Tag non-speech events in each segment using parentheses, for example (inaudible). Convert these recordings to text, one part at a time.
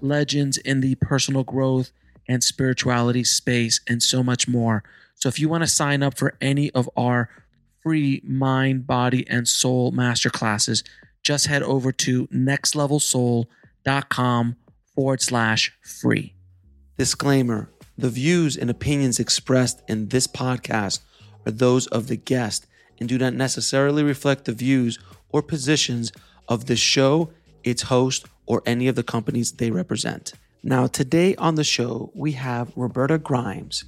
legends in the personal growth and spirituality space, and so much more. So, if you want to sign up for any of our free mind, body, and soul masterclasses, just head over to nextlevelsoul.com forward slash free. Disclaimer The views and opinions expressed in this podcast are those of the guest and do not necessarily reflect the views or positions of the show, its host, or any of the companies they represent. Now, today on the show, we have Roberta Grimes,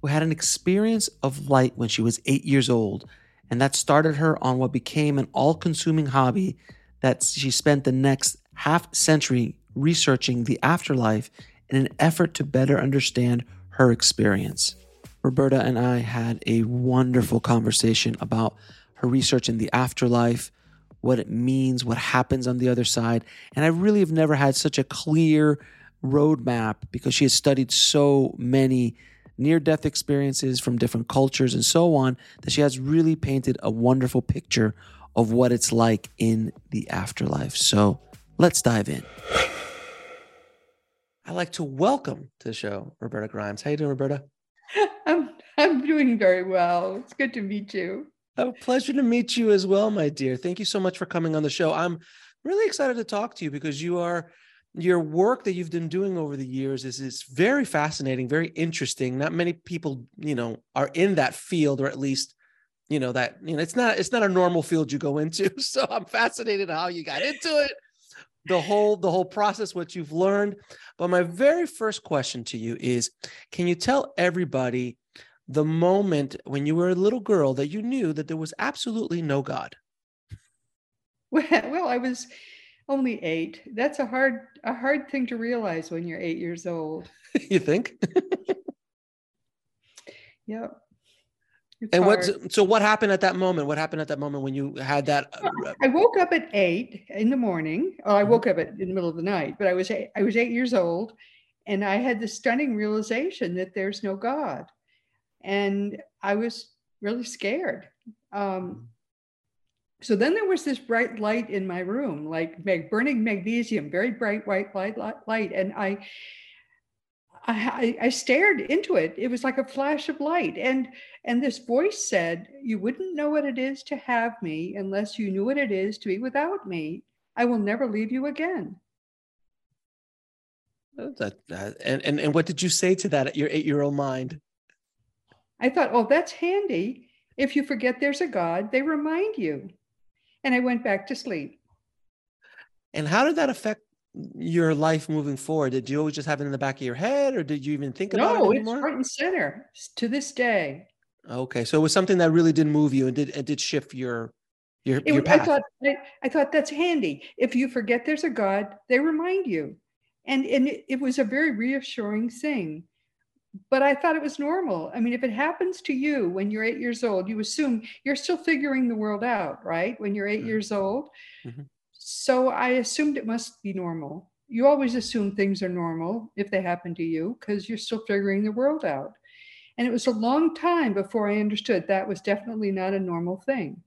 who had an experience of light when she was eight years old, and that started her on what became an all consuming hobby that she spent the next half century researching the afterlife in an effort to better understand her experience. Roberta and I had a wonderful conversation about her research in the afterlife, what it means, what happens on the other side. And I really have never had such a clear roadmap because she has studied so many near death experiences from different cultures and so on that she has really painted a wonderful picture of what it's like in the afterlife. So let's dive in. I'd like to welcome to the show Roberta Grimes. How you doing, Roberta? (laughs) I'm I'm doing very well. It's good to meet you. A pleasure to meet you as well, my dear. Thank you so much for coming on the show. I'm really excited to talk to you because you are your work that you've been doing over the years is is very fascinating, very interesting. Not many people, you know, are in that field, or at least, you know, that you know, it's not it's not a normal field you go into. (laughs) So I'm fascinated how you got into it, the whole the whole process, what you've learned. But my very first question to you is, can you tell everybody the moment when you were a little girl that you knew that there was absolutely no God? Well, (laughs) well, I was only eight. That's a hard a hard thing to realize when you're eight years old. (laughs) you think? (laughs) yep. It's and what? So what happened at that moment? What happened at that moment when you had that? Uh, I woke up at eight in the morning. Oh, I mm-hmm. woke up at, in the middle of the night, but I was eight, I was eight years old, and I had the stunning realization that there's no God, and I was really scared. Um, so then there was this bright light in my room, like burning magnesium, very bright white light, light, and I, I, I stared into it. It was like a flash of light, and and this voice said, "You wouldn't know what it is to have me unless you knew what it is to be without me. I will never leave you again." That, that and, and and what did you say to that at your eight year old mind? I thought, oh, that's handy. If you forget there's a God, they remind you and I went back to sleep. And how did that affect your life moving forward? Did you always just have it in the back of your head, or did you even think about no, it? No, it's front and center to this day. Okay, so it was something that really did move you and did it did shift your your, it, your path. I thought I, I, thought that's handy. If you forget there's a God, they remind you, and and it, it was a very reassuring thing but I thought it was normal. I mean, if it happens to you when you're eight years old, you assume you're still figuring the world out, right? When you're 8 mm-hmm. years old. Mm-hmm. So I assumed it must be normal. You always assume things are normal if they happen to you because you're still figuring the world out. And it was a long time before I understood that was definitely not a normal thing.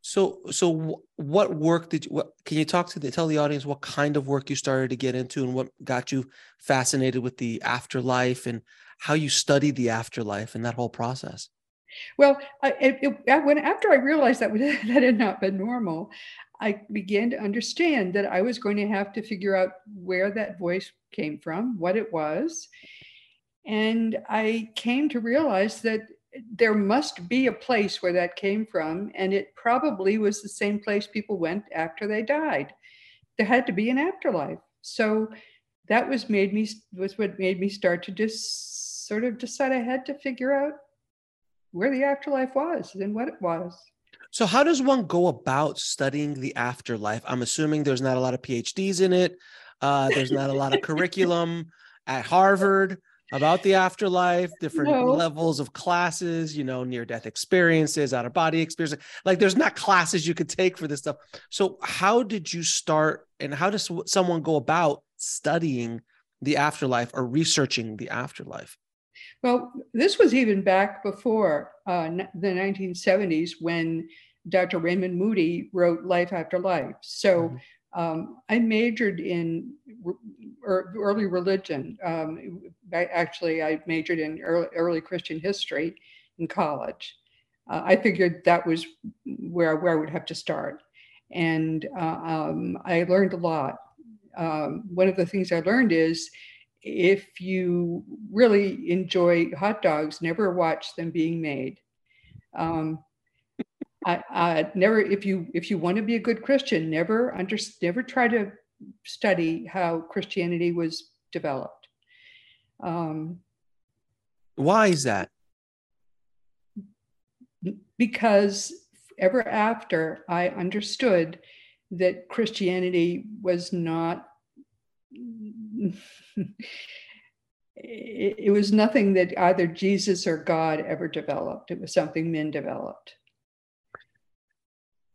So, so what work did you? What can you talk to the tell the audience what kind of work you started to get into, and what got you fascinated with the afterlife, and how you studied the afterlife, and that whole process? Well, I, it, when after I realized that (laughs) that had not been normal, I began to understand that I was going to have to figure out where that voice came from, what it was, And I came to realize that there must be a place where that came from, and it probably was the same place people went after they died. There had to be an afterlife. So that was made me was what made me start to just sort of decide I had to figure out where the afterlife was and what it was. So, how does one go about studying the afterlife? I'm assuming there's not a lot of PhDs in it. Uh, there's not a lot of curriculum at Harvard about the afterlife, different no. levels of classes, you know, near death experiences, out of body experiences. Like, there's not classes you could take for this stuff. So, how did you start, and how does someone go about studying the afterlife or researching the afterlife? Well, this was even back before uh, the 1970s when Dr. Raymond Moody wrote Life After Life. So mm-hmm. Um, I majored in early religion. Um, I, actually, I majored in early, early Christian history in college. Uh, I figured that was where, where I would have to start. And uh, um, I learned a lot. Um, one of the things I learned is if you really enjoy hot dogs, never watch them being made. Um, I, I, never, if you if you want to be a good Christian, never under, never try to study how Christianity was developed. Um, Why is that? Because ever after I understood that Christianity was not (laughs) it, it was nothing that either Jesus or God ever developed. It was something men developed.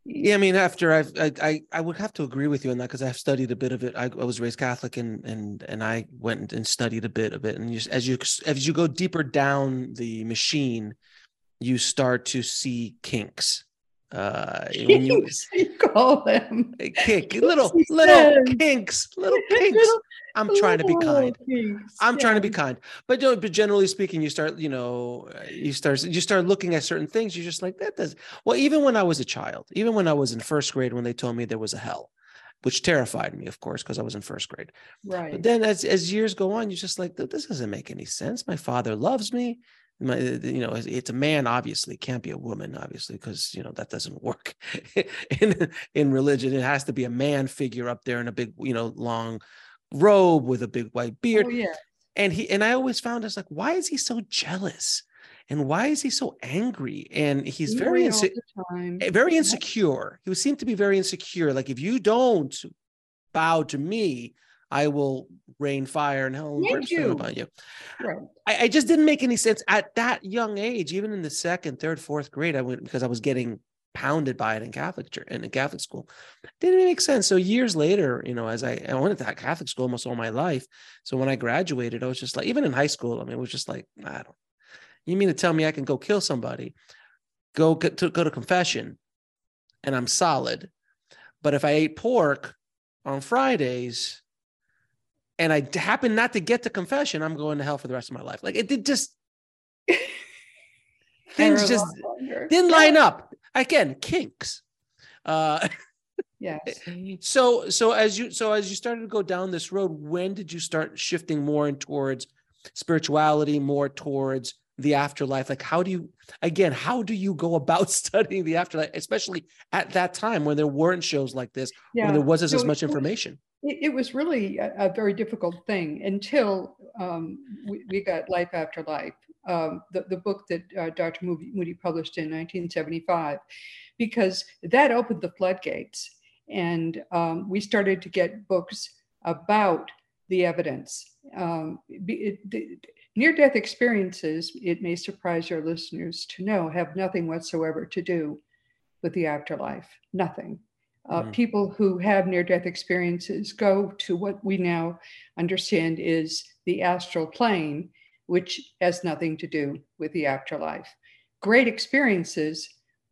Yeah, I mean, after I've, I, I, I would have to agree with you on that because I've studied a bit of it. I, I, was raised Catholic, and and and I went and studied a bit of it. And you, as you as you go deeper down the machine, you start to see kinks uh when you, you call them. Kink little little kinks little (laughs) kinks. Little, i'm trying to be kind. kinks. i'm yeah. trying to be kind. But don't but generally speaking you start you know you start you start looking at certain things you're just like that does well even when i was a child even when i was in first grade when they told me there was a hell which terrified me of course because i was in first grade. Right. but then as as years go on you're just like this doesn't make any sense. My father loves me you know it's a man obviously can't be a woman obviously because you know that doesn't work (laughs) in in religion it has to be a man figure up there in a big you know long robe with a big white beard. Oh, yeah. and he and i always found us like why is he so jealous? And why is he so angry? And he's very inse- eh, very insecure. He would seem to be very insecure like if you don't bow to me I will rain fire and hell and brimstone upon you. Right. I, I, just didn't make any sense at that young age, even in the second, third, fourth grade. I went because I was getting pounded by it in Catholic church in a Catholic school. Didn't make sense. So years later, you know, as I, I went to that Catholic school almost all my life. So when I graduated, I was just like, even in high school, I mean, it was just like, I don't. You mean to tell me I can go kill somebody, go to go to confession, and I'm solid, but if I ate pork on Fridays, and I happen not to get to confession, I'm going to hell for the rest of my life. Like it did just (laughs) things just didn't line up. Again, kinks. Uh (laughs) yes. So so as you so as you started to go down this road, when did you start shifting more in towards spirituality, more towards the afterlife? Like how do you again, how do you go about (laughs) studying the afterlife, especially at that time when there weren't shows like this, yeah. when there wasn't so as much information? It, it was really a, a, very difficult thing until um, we, we, got Life After Life, um, the, the book that uh, Dr. Moody published in 1975, because that opened the floodgates. And um, we started to get books about the evidence. Um, Near death experiences, it may surprise your listeners to know, have nothing whatsoever to do with the afterlife. Nothing. Uh, mm. People who have near death experiences go to what we now understand is the astral plane, which has nothing to do with the afterlife. Great experiences,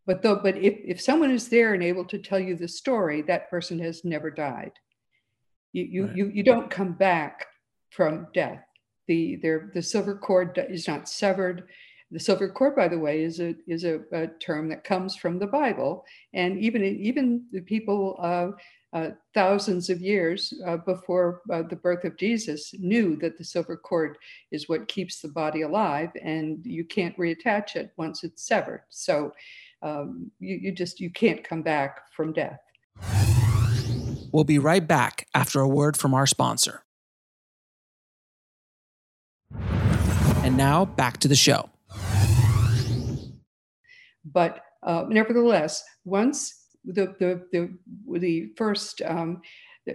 but though, but if, if someone is there and able to tell you the story, that person has never died. You, you, right. you, you don't come back from death. The, the silver cord is not severed. The silver cord, by the way, is a is a, a term that comes from the Bible, and even even the people uh, uh, thousands of years uh, before uh, the birth of Jesus, knew that the silver cord is what keeps the body alive, and you can't reattach it once it's severed. So um, you, you just you can't come back from death. We'll be right back after a word from our sponsor. And now back to the show. But uh, nevertheless, once the the the, the first um,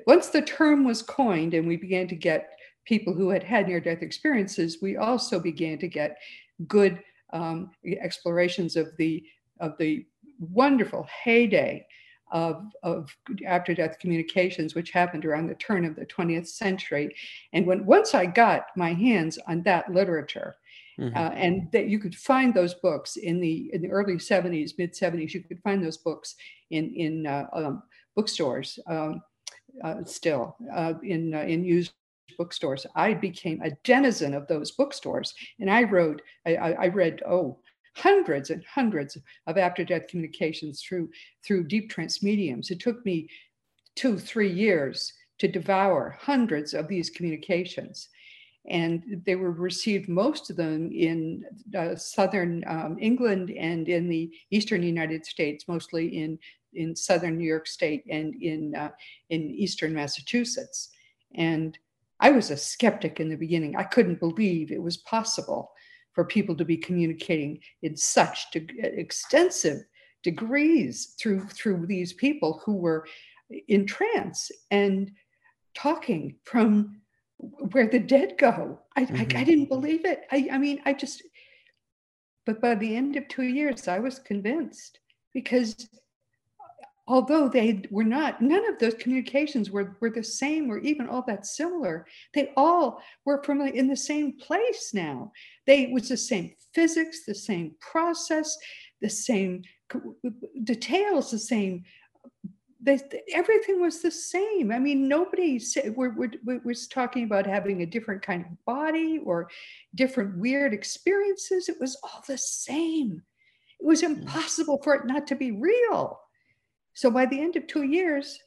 once the term was coined and we began to get people who had had near death experiences, we also began to get good um, explorations of the of the wonderful heyday of, of after death communications, which happened around the turn of the 20th century. And when once I got my hands on that literature, Mm-hmm. Uh, and that you could find those books in the in the early 70s, mid 70s. You could find those books in in uh, um, bookstores um, uh, still uh, in uh, in used bookstores. I became a denizen of those bookstores, and I wrote. I, I read oh hundreds and hundreds of after death communications through through deep trance mediums. It took me two three years to devour hundreds of these communications and they were received most of them in uh, southern um, England and in the eastern United States, mostly in in southern New York State and in uh, in eastern Massachusetts. And I was a skeptic in the beginning. I couldn't believe it was possible for people to be communicating in such de- extensive degrees through through these people who were in trance and talking from where the dead go. I, mm-hmm. I, I, mm-hmm. didn't believe it. I, I mean, I just, but by the end of two years, I was convinced because although they were not, none of those communications were, were the same or even all that similar. They all were from in the same place now. They it was the same physics, the same process, the same details, the same they, everything was the same. I mean, nobody said we're, we're, was talking about having a different kind of body or different weird experiences. It was all the same. It was hmm. impossible for it not to be real. So by the end of two years,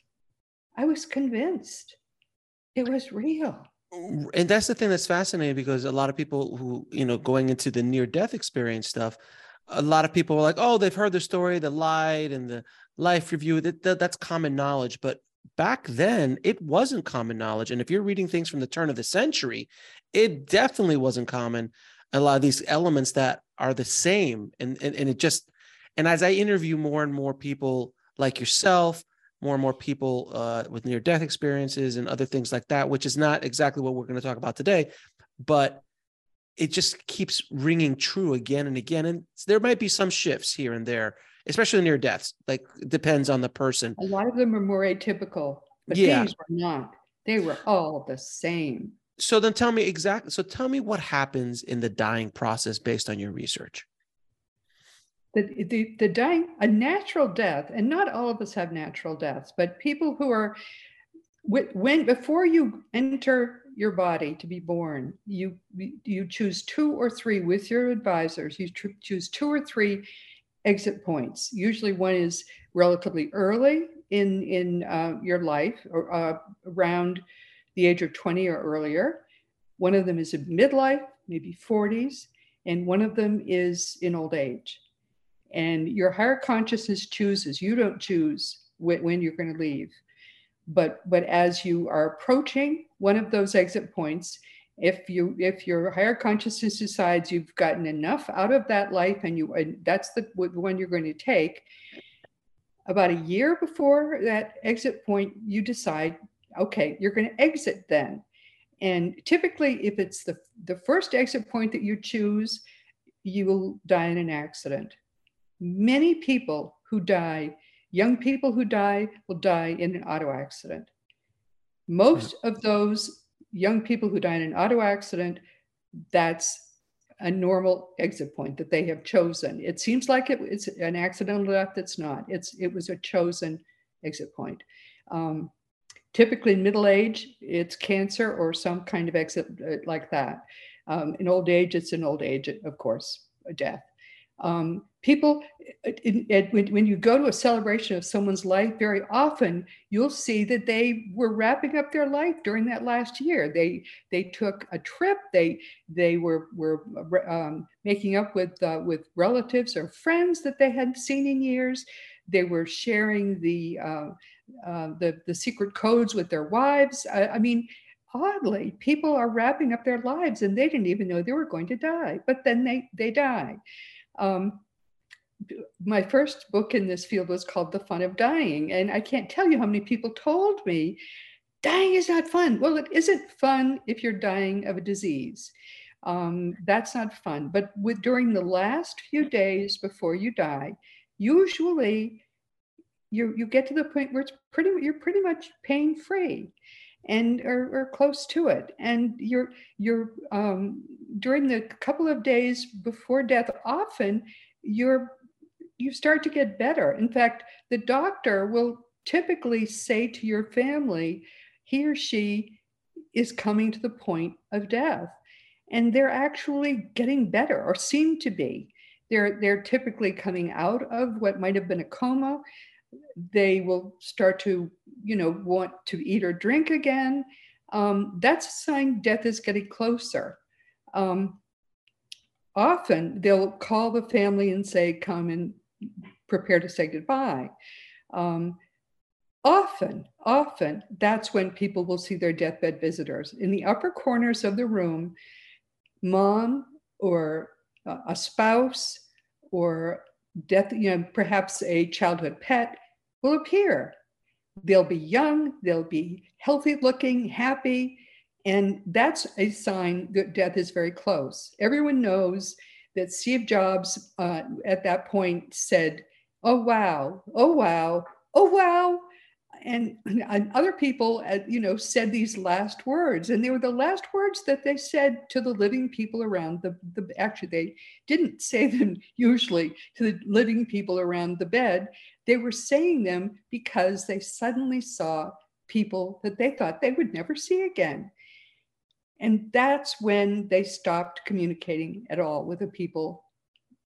I was convinced it was real. And that's the thing that's fascinating because a lot of people who, you know, going into the near death experience stuff, a lot of people were like, oh, they've heard the story, the light and the life review. That, that that's common knowledge. But back then, it wasn't common knowledge. And if you're reading things from the turn of the century, it definitely wasn't common. A lot of these elements that are the same, and and, and it just, and as I interview more and more people like yourself, more and more people uh, with near death experiences and other things like that, which is not exactly what we're going to talk about today, but it just keeps ringing true again and again. And there might be some shifts here and there, especially near deaths. Like depends on the person. A lot of them are more atypical, but yeah. these were not. They were all the same. So then tell me exactly. So tell me what happens in the dying process based on your research. The, the, the dying, a natural death, and not all of us have natural deaths, but people who are, when before you enter your body to be born, you you choose two or three with your advisors. You tr- choose two or three exit points. Usually, one is relatively early in in uh, your life, or uh, around the age of 20 or earlier. One of them is in midlife, maybe 40s, and one of them is in old age. And your higher consciousness chooses. You don't choose when, when you're going to leave but but as you are approaching one of those exit points if you if your higher consciousness decides you've gotten enough out of that life and you and that's the one you're going to take about a year before that exit point you decide okay you're going to exit then. And typically if it's the the first exit point that you choose you will die in an accident. Many people who die Young people who die will die in an auto accident. Most of those young people who die in an auto accident, that's a normal exit point that they have chosen. It seems like it, it's an accidental death. It's not. It's it was a chosen exit point. Um, typically, in middle age, it's cancer or some kind of exit uh, like that. Um, in old age, it's an old age, of course, a death. Um, people, it, it, when, when you go to a celebration of someone's life, very often you'll see that they were wrapping up their life during that last year. They they took a trip. They they were were um, making up with uh, with relatives or friends that they hadn't seen in years. They were sharing the uh, uh, the the secret codes with their wives. I, I mean, oddly, people are wrapping up their lives and they didn't even know they were going to die, but then they they die. Um, my first book in this field was called The Fun of Dying. And I can't tell you how many people told me dying is not fun. Well, it isn't fun if you're dying of a disease. Um, that's not fun. But with, during the last few days before you die, usually you, you get to the point where it's pretty, you're pretty much pain free and or, or, close to it. And you're, you're um, during the couple of days before death, often you're you start to get better. In fact, the doctor will typically say to your family, he or she is coming to the point of death. And they're actually getting better or seem to be. They're, they're typically coming out of what might have been a coma. They will start to, you know, want to eat or drink again. Um, that's a sign death is getting closer. Um, often they'll call the family and say, come and prepare to say goodbye. Um, often, often, that's when people will see their deathbed visitors. In the upper corners of the room, mom or a spouse or death, you know, perhaps a childhood pet will appear. They'll be young, they'll be healthy looking, happy, and that's a sign that death is very close. Everyone knows that Steve Jobs uh, at that point said, Oh, wow, oh, wow, oh, wow. And, and other people, uh, you know, said these last words, and they were the last words that they said to the living people around the, the actually, they didn't say them (laughs) usually to the living people around the bed. They were saying them because they suddenly saw people that they thought they would never see again. And that's when they stopped communicating at all with the people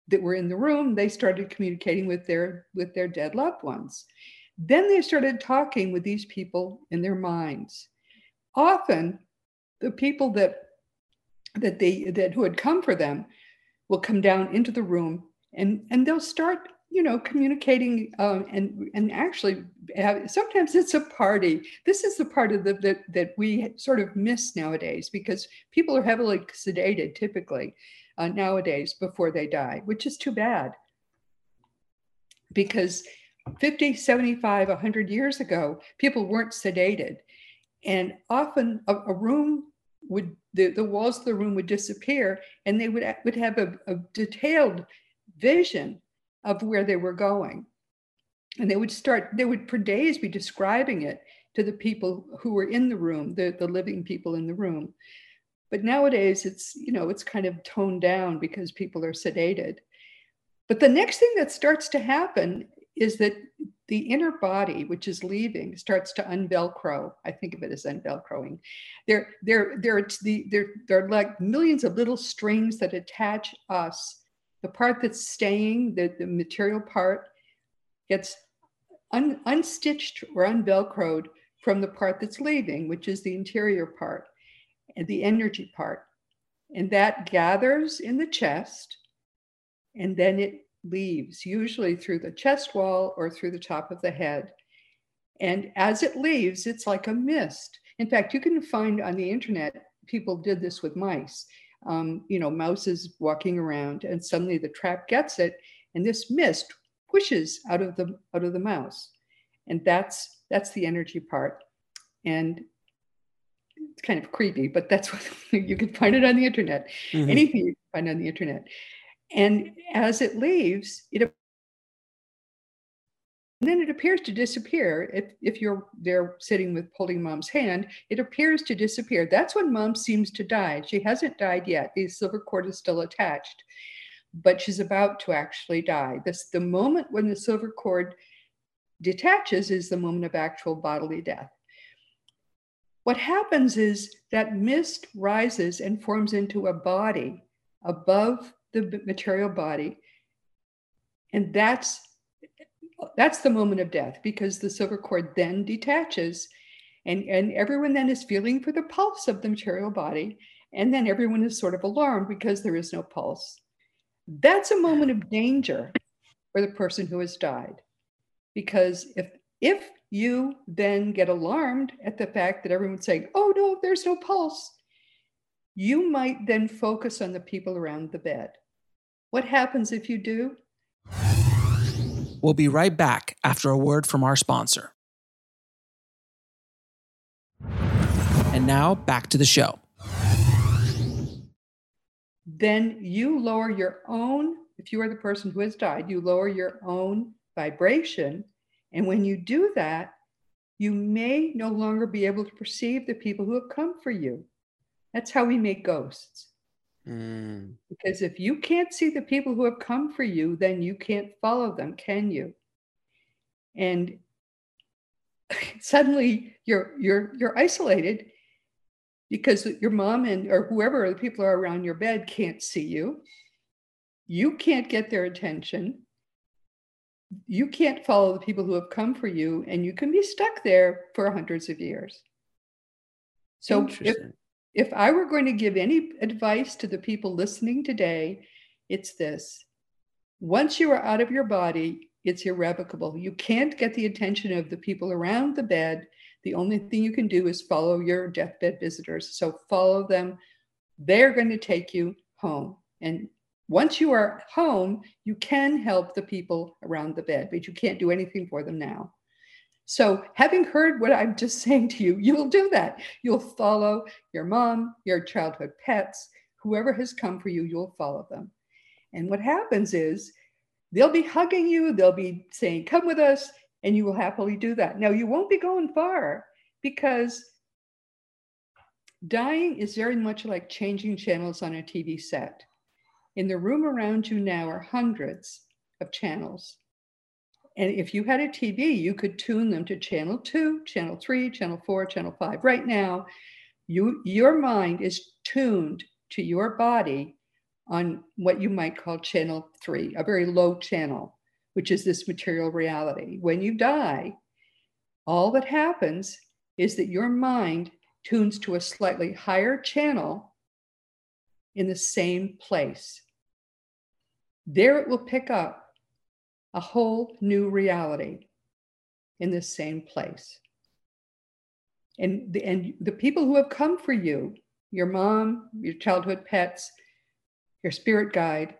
that were in the room. They started communicating with their with their dead loved ones. Then they started talking with these people in their minds. Often the people that that they that who had come for them will come down into the room and and they'll start you know, communicating um, and and actually have, sometimes it's a party. This is the part of the that that we sort of miss nowadays because people are heavily sedated typically uh, nowadays before they die, which is too bad. Because 50, 75, 100 years ago, people weren't sedated. And often a, a room would, the, the walls of the room would disappear and they would, would have a, a detailed vision of where they were going. And they would start, they would for days be describing it to the people who were in the room, the, the living people in the room. But nowadays it's, you know, it's kind of toned down because people are sedated. But the next thing that starts to happen is that the inner body, which is leaving, starts to unvelcro. I think of it as unvelcroing. There, there, there, the, there, there are like millions of little strings that attach us the part that's staying, the, the material part, gets un, unstitched or unvelcroed from the part that's leaving, which is the interior part and the energy part. And that gathers in the chest and then it leaves, usually through the chest wall or through the top of the head. And as it leaves, it's like a mist. In fact, you can find on the internet, people did this with mice um, you know, mouse is walking around, and suddenly the trap gets it, and this mist pushes out of the out of the mouse, and that's that's the energy part, and it's kind of creepy, but that's (laughs) what you can find it on the internet. Mm-hmm. Anything you can find on the internet, and as it leaves, it then it appears to disappear. If, if you're there sitting with holding mom's hand, it appears to disappear. That's when mom seems to die. She hasn't died yet. The silver cord is still attached, but she's about to actually die. This the moment when the silver cord detaches is the moment of actual bodily death. What happens is that mist rises and forms into a body above the material body And that's that's the moment of death because the silver cord then detaches and, and everyone then is feeling for the pulse of the material body. And then everyone is sort of alarmed because there is no pulse. That's a moment of danger for the person who has died. Because if if you then get alarmed at the fact that everyone's saying, oh no, there's no pulse, you might then focus on the people around the bed. What happens if you do? We'll be right back after a word from our sponsor. And now back to the show. Then you lower your own, if you are the person who has died, you lower your own vibration. And when you do that, you may no longer be able to perceive the people who have come for you. That's how we make ghosts. Mm. Because if you can't see the people who have come for you, then you can't follow them, can you? And (laughs) suddenly you're you're you're isolated because your mom and or whoever the people are around your bed can't see you. You can't get their attention. You can't follow the people who have come for you, and you can be stuck there for hundreds of years. So if, if I were going to give any advice to the people listening today, it's this. Once you are out of your body, it's irrevocable. You can't get the attention of the people around the bed the only thing you can do is follow your deathbed visitors. So follow them. They're going to take you home. And once you are home, you can help the people around the bed, but you can't do anything for them now. So, having heard what I'm just (laughs) saying to you, you will do that. You'll follow your mom, your childhood pets, whoever has come for you, you'll follow them. And what happens is they'll be hugging you, they'll be saying, Come with us and you will happily do that. Now, you won't be going far because dying is very much like changing channels on a TV set. In the room around you now are hundreds of channels. And if you had a TV, you could tune them to channel two, channel three, channel four, channel five. Right now, you, your mind is tuned to your body on what you might call channel three, a very low channel which is this material reality. When you die, all that happens is that your mind tunes to a slightly higher channel in the same place. There it will pick up a whole new reality in the same place. And the, and the people who have come for you, your mom, your childhood pets, your spirit guide,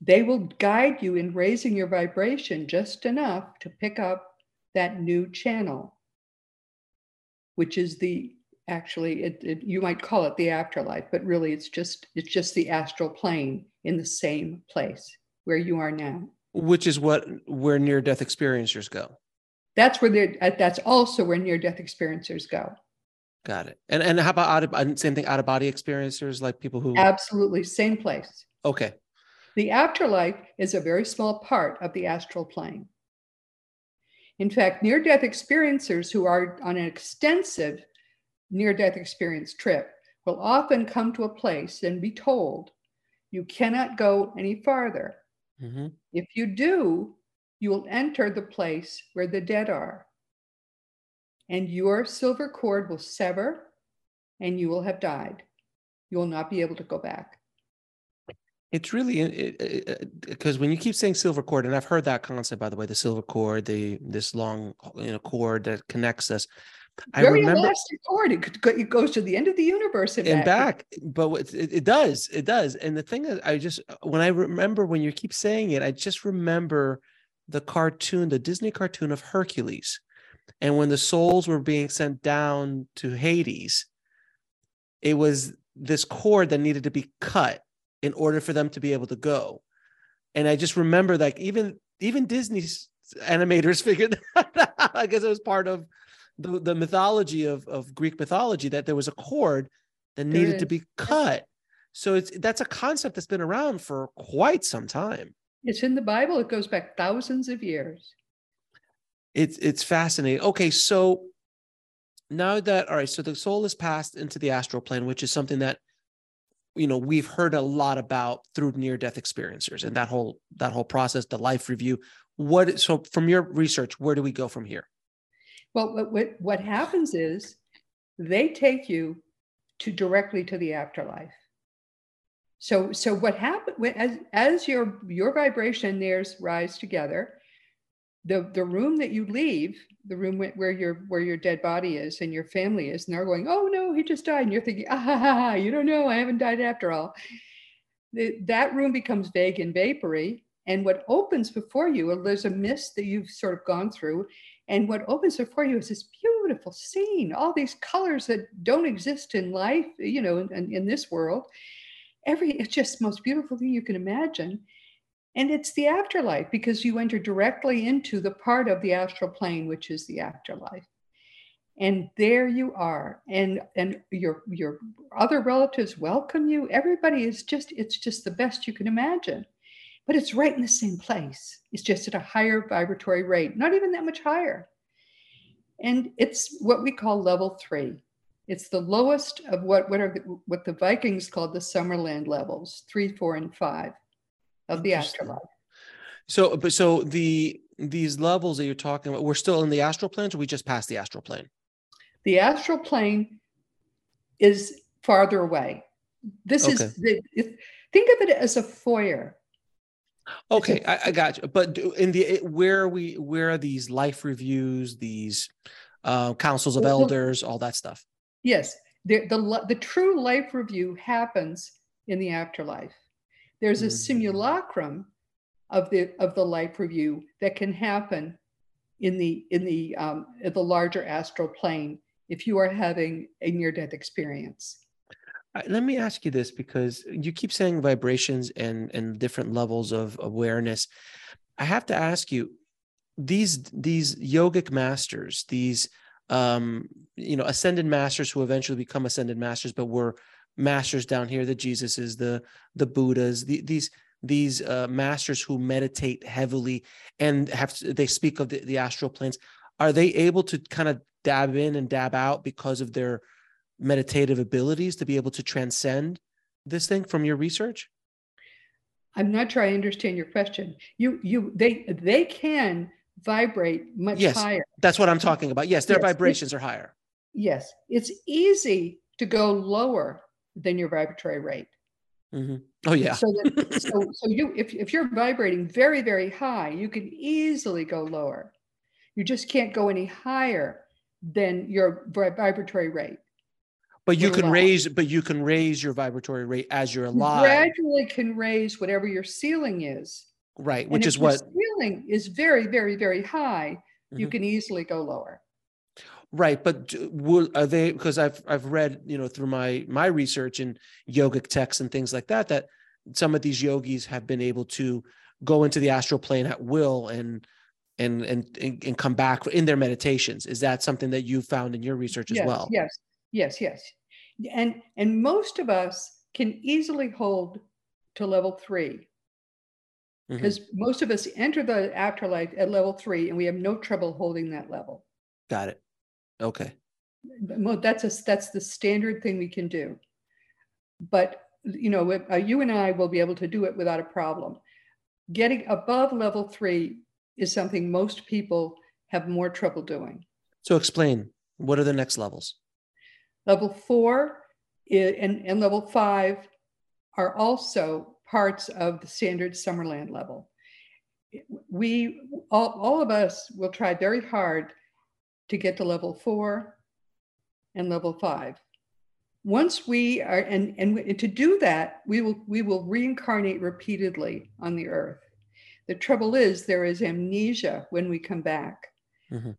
they will guide you in raising your vibration just enough to pick up that new channel, which is the actually it, it, you might call it the afterlife but really it's just it's just the astral plane in the same place where you are now which is what where near death experiencers go that's where they're uh, that's also where near death experiencers go got it and and how about out of same thing out of body experiencers like people who absolutely same place okay the afterlife is a very small part of the astral plane. In fact, near death experiencers who are on an extensive near death experience trip will often come to a place and be told, you cannot go any farther. Mm-hmm. If you do, you will enter the place where the dead are. And your silver cord will sever and you will have died. You will not be able to go back. It's really because when you keep saying silver cord, and I've heard that concept by the way, the silver cord, the this long you know cord that connects us. I Very remember, elastic cord. It, could, it goes to the end of the universe and, and back. back. But it, it does, it does. And the thing is, I just when I remember when you keep saying it, I just remember the cartoon, the Disney cartoon of Hercules, and when the souls were being sent down to Hades, it was this cord that needed to be cut in order for them to be able to go. And I just remember like even even Disney's animators (laughs) figured that out. I guess it was part of the, the mythology of, of Greek mythology that there was a cord that needed to be cut. So it's that's a concept that's been around for quite some time. It's in the Bible. It goes back thousands of years. It's it's fascinating. Okay, so now that all right, so the soul is passed into the astral plane, which is something that you know we've heard a lot about through near death experiencers and that whole that whole process the life review what so from your research where do we go from here well what what happens is they take you to directly to the afterlife. So so what happened as as your your vibration and theirs rise together the the room that you leave the room where your where your dead body is and your family is and they're going oh no he just died. And you're thinking ah ha, ha, ha, you don't know i haven't died after all. The, that room becomes vague and vapory. And what opens before you there's a mist that you've sort of gone through and what opens before you is this beautiful scene all these colors that don't exist in life you know in, in this world every it's just most beautiful thing you can imagine and it's the afterlife because you enter directly into the part of the astral plane, which is the afterlife. And there you are. And and your your other relatives welcome you. Everybody is just, it's just the best you can imagine. But it's right in the same place. It's just at a higher vibratory rate, not even that much higher. And it's what we call level three. It's the lowest of what what are the, what the Vikings called the Summerland levels, three, four, and five of the afterlife. So, but so the these levels that you're talking about, we're still in the astral plane, or we just passed the astral plane? The astral plane is farther away. This okay. is the, it, think of it as a foyer. Okay, (laughs) I, I, got you. But in the where are we where are these life reviews, these uh, councils of elders, all that stuff? Yes, the, the the true life review happens in the afterlife. There's a mm-hmm. simulacrum of the of the life review that can happen in the in the um, the larger astral plane if you are having a near death experience. Let me ask you this because you keep saying vibrations and and different levels of awareness. I have to ask you these these yogic masters, these um, you know ascended masters who eventually become ascended masters, but were masters down here, the Jesuses, the the Buddhas, the, these these uh, masters who meditate heavily and have they speak of the, the astral planes. Are they able to kind of dab in and dab out because of their meditative abilities to be able to transcend this thing from your research? I'm not sure I understand your question. You you they they can vibrate much yes, higher. That's what I'm talking about. Yes, their yes, vibrations are higher. Yes, it's easy to go lower than your vibratory rate. Mm-hmm. Oh yeah. so, that, (laughs) so, so you if, if you're vibrating very very high, you can easily go lower. You just can't go any higher than your vibratory rate. But you can raise, but you can raise your vibratory rate as you're alive. You gradually can raise whatever your ceiling is. Right, which is what ceiling is very, very, very high. Mm-hmm. You can easily go lower. Right, but will are they? Because I've I've read you know through my my research and yogic texts and things like that that some of these yogis have been able to go into the astral plane at will and and and and come back in their meditations. Is that something that you found in your research as yes, well? Yes, yes, yes. And and most of us can easily hold to level three because mm-hmm. most of us enter the afterlife at level three and we have no trouble holding that level. Got it. Okay. Well, that's a that's the standard thing we can do. But you know, uh, you and I will be able to do it without a problem. Getting above level three is something most people have more trouble doing. So explain what are the next levels? Level four and, and level five are also parts of the standard Summerland level. We all, all of us will try very hard to get to level four and level five. Once we are, and, and to do that, we will, we will reincarnate repeatedly on the earth. The trouble is, there is amnesia when we come back. Mm-hmm.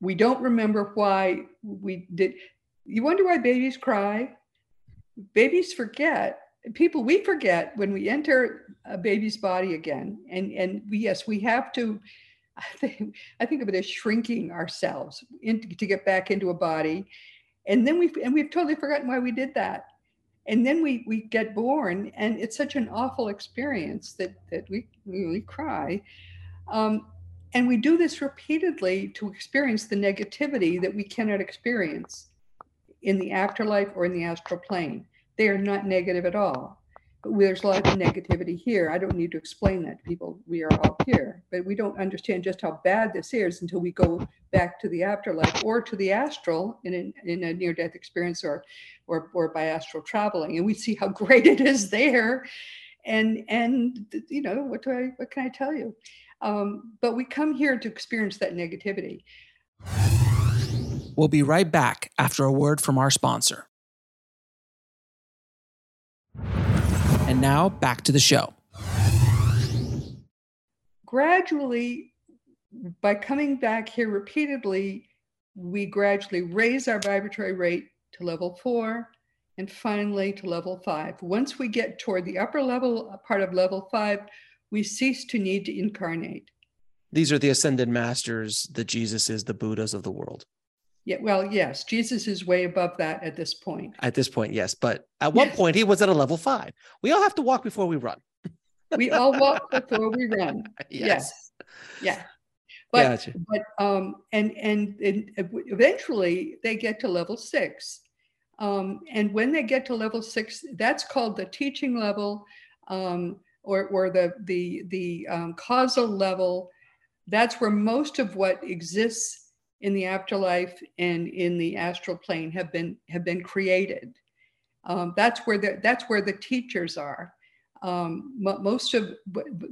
We don't remember why we did. You wonder why babies cry? Babies forget. People, we forget when we enter a baby's body again. And, and we, yes, we have to (laughs) I think, I think of it as shrinking ourselves in, to get back into a body. And then we've, and we've totally forgotten why we did that. And then we, we get born and it's such an awful experience that, that we, we cry. Um, and we do this repeatedly to experience the negativity that we cannot experience in the afterlife or in the astral plane. they are not negative at all. But there's a lot of negativity here. I don't need to explain that to people. We are all here, but we don't understand just how bad this is until we go back to the afterlife or to the astral in, in a near-death experience or, or or by astral traveling, and we see how (laughs) great it is there. And and you know what do I what can I tell you? Um, but we come here to experience that negativity. We'll be right back after a word from our sponsor. And now back to the show. Gradually, by coming back here repeatedly, we gradually raise our vibratory rate to level four and finally to level five. Once we get toward the upper level, part of level five, we cease to need to incarnate. These are the ascended masters, the Jesuses, the Buddhas of the world. Yeah, well, yes, Jesus is way above that at this point. At this point, yes. But at one Yes. point, he was at a level five. We all have to walk before we run. (laughs) We all walk before we run. (laughs) Yes. Yeah. But Gotcha. but um and and, and eventually they get to level six. Um, and when they get to level six, that's called the teaching level, um, or or the the the um, causal level. That's where most of what exists in the afterlife and in the astral plane have been have been created. Um, that's where the that's where the teachers are. Um, most of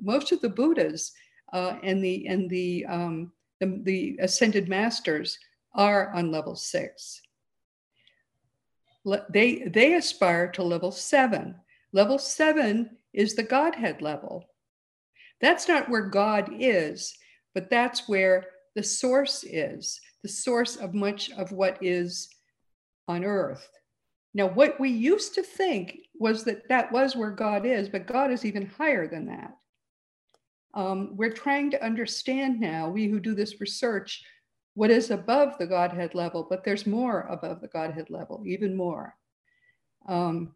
most of the Buddhas uh, and the and the, um, the the ascended masters are on level six. Le- They they aspire to level seven. Level seven is the Godhead level. That's not where God is, but that's where the source is, the source of much of what is on earth. Now, what we used to think was that that was where God is, but God is even higher than that. Um, we're trying to understand now, we who do this research, what is above the Godhead level, but there's more above the Godhead level, even more. Um,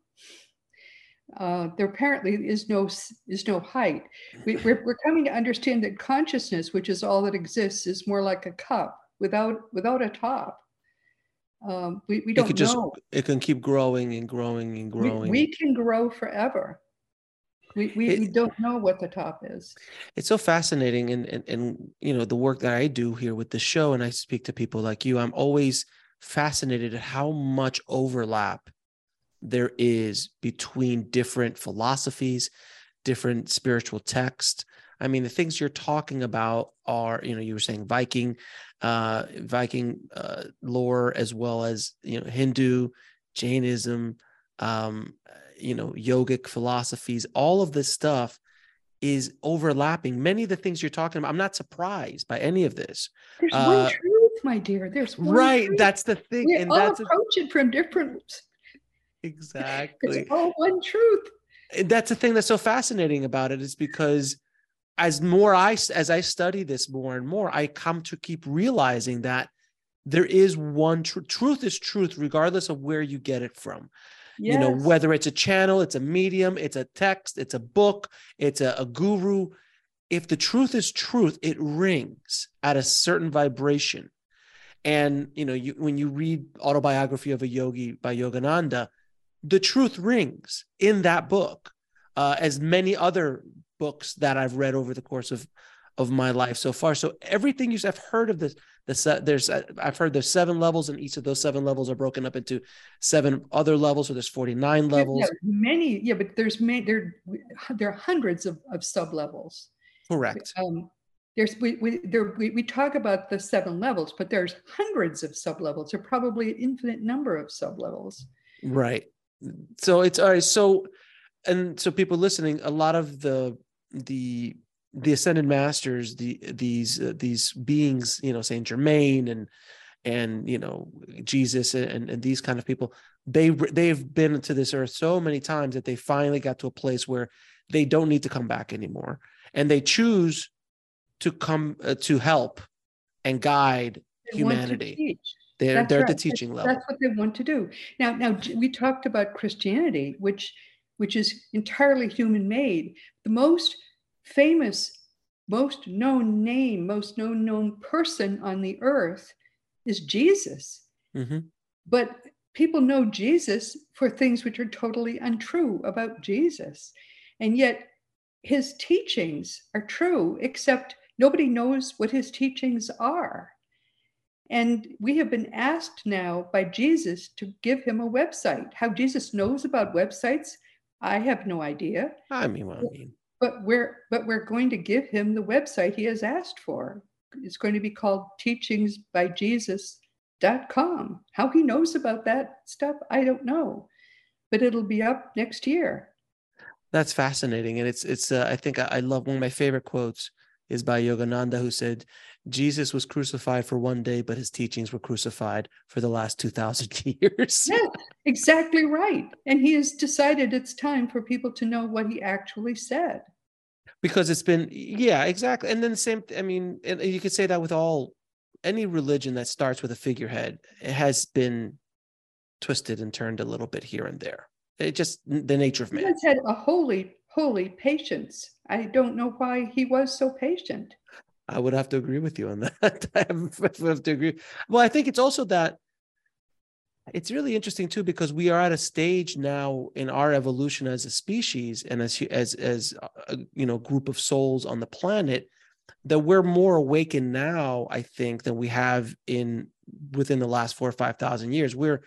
uh, there apparently is no is no height. We, we're, (clears throat) we're coming to understand that consciousness, which is all that exists, is more like a cup without without a top. Um, we, we don't just know. it can keep growing and growing and We, growing. we can grow forever. We, we, It- we don't know what the top is. it's so fascinating and, and and you know the work that i do here with the show and i speak to people like you i'm always fascinated at how much overlap there is between different philosophies different spiritual texts i mean the things you're talking about are you know you were saying viking uh viking uh lore as well as you know hindu jainism um you know yogic philosophies all of this stuff is overlapping many of the things you're talking about i'm not surprised by any of this There's Uh, one truth, my dear. There's one right truth. that's the thing we and all that's a- approach it from different. Exactly. It's all one truth. That's the thing that's so fascinating about it is because as more I as i study this more and more i come to keep realizing that there is one truth truth is truth regardless of where you get it from. You know whether it's a channel it's a medium it's a text it's a book it's a, a guru if the truth is truth it rings at a certain vibration. And you know you when you read autobiography of a yogi by yogananda the truth rings in that book uh, as many other books that i've read over the course of of my life so far so everything you have heard of this the there's uh, i've heard there's seven levels and each of those seven levels are broken up into seven other levels so there's 49 Yeah, levels yeah, many, yeah, but there's many, there, there are hundreds of, of sub levels. correct Um, there's we we, there, we we talk about the seven levels, but there's hundreds of sub levels. There are probably an infinite number of sub levels. Right. So it's all right. So, and so people listening, a lot of the the the ascended masters, the these uh, these beings, you know, Saint Germain and and you know Jesus and and these kind of people, they they've been to this earth so many times that they finally got to a place where they don't need to come back anymore, and they choose to come uh, to help and guide They humanity. They're That's they're at the teaching That's- level. That's what they want to do. Now, now we talked about Christianity, which which is entirely human made. The most famous, most known name, most known known person on the earth is Jesus. Mhm. But people know Jesus for things which are totally untrue about Jesus. And yet his teachings are true, except nobody knows what his teachings are. And we have been asked now by Jesus to give him a website. How Jesus knows about websites, I have no idea. I mean, well, I mean. But we're but we're going to give him the website he has asked for. It's going to be called teachingsbyjesus.com. How he knows about that stuff, I don't know. But it'll be up next year. That's fascinating, and it's it's. Uh, I think I, I love one of my favorite quotes is by Yogananda, who said, Jesus was crucified for one day, but his teachings were crucified for the last 2,000 (laughs) years. yeah, exactly right. And he has decided it's time for people to know what he actually said. Because it's been, yeah, exactly. And then the same, I mean, and you could say that with all, any religion that starts with a figurehead, it has been twisted and turned a little bit here and there. It just, the nature of man. He had a holy, holy patience. I don't know why he was so patient. I would have to agree with you on that. (laughs) I have to agree. Well, I think it's also that it's really interesting too because we are at a stage now in our evolution as a species and as as as a you know group of souls on the planet that we're more awakened now i think than we have in within the last four or five thousand years we're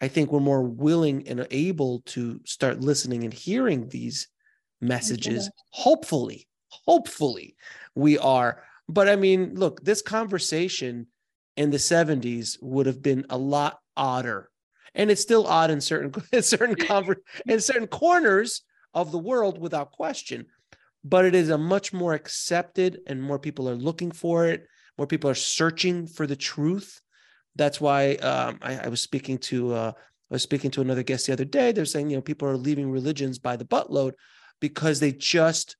i think we're more willing and able to start listening and hearing these messages hopefully hopefully we are but I mean, look, this conversation in the 70s would have been a lot odder. And it's still odd in certain (laughs) in certain conver- (laughs) in certain corners of the world without question. But it is a much more accepted and more people are looking for it. More people are searching for the truth. That's why um, I, I, was speaking to uh, I was speaking to another guest the other day. They're saying, you know, people are leaving religions by the buttload because they just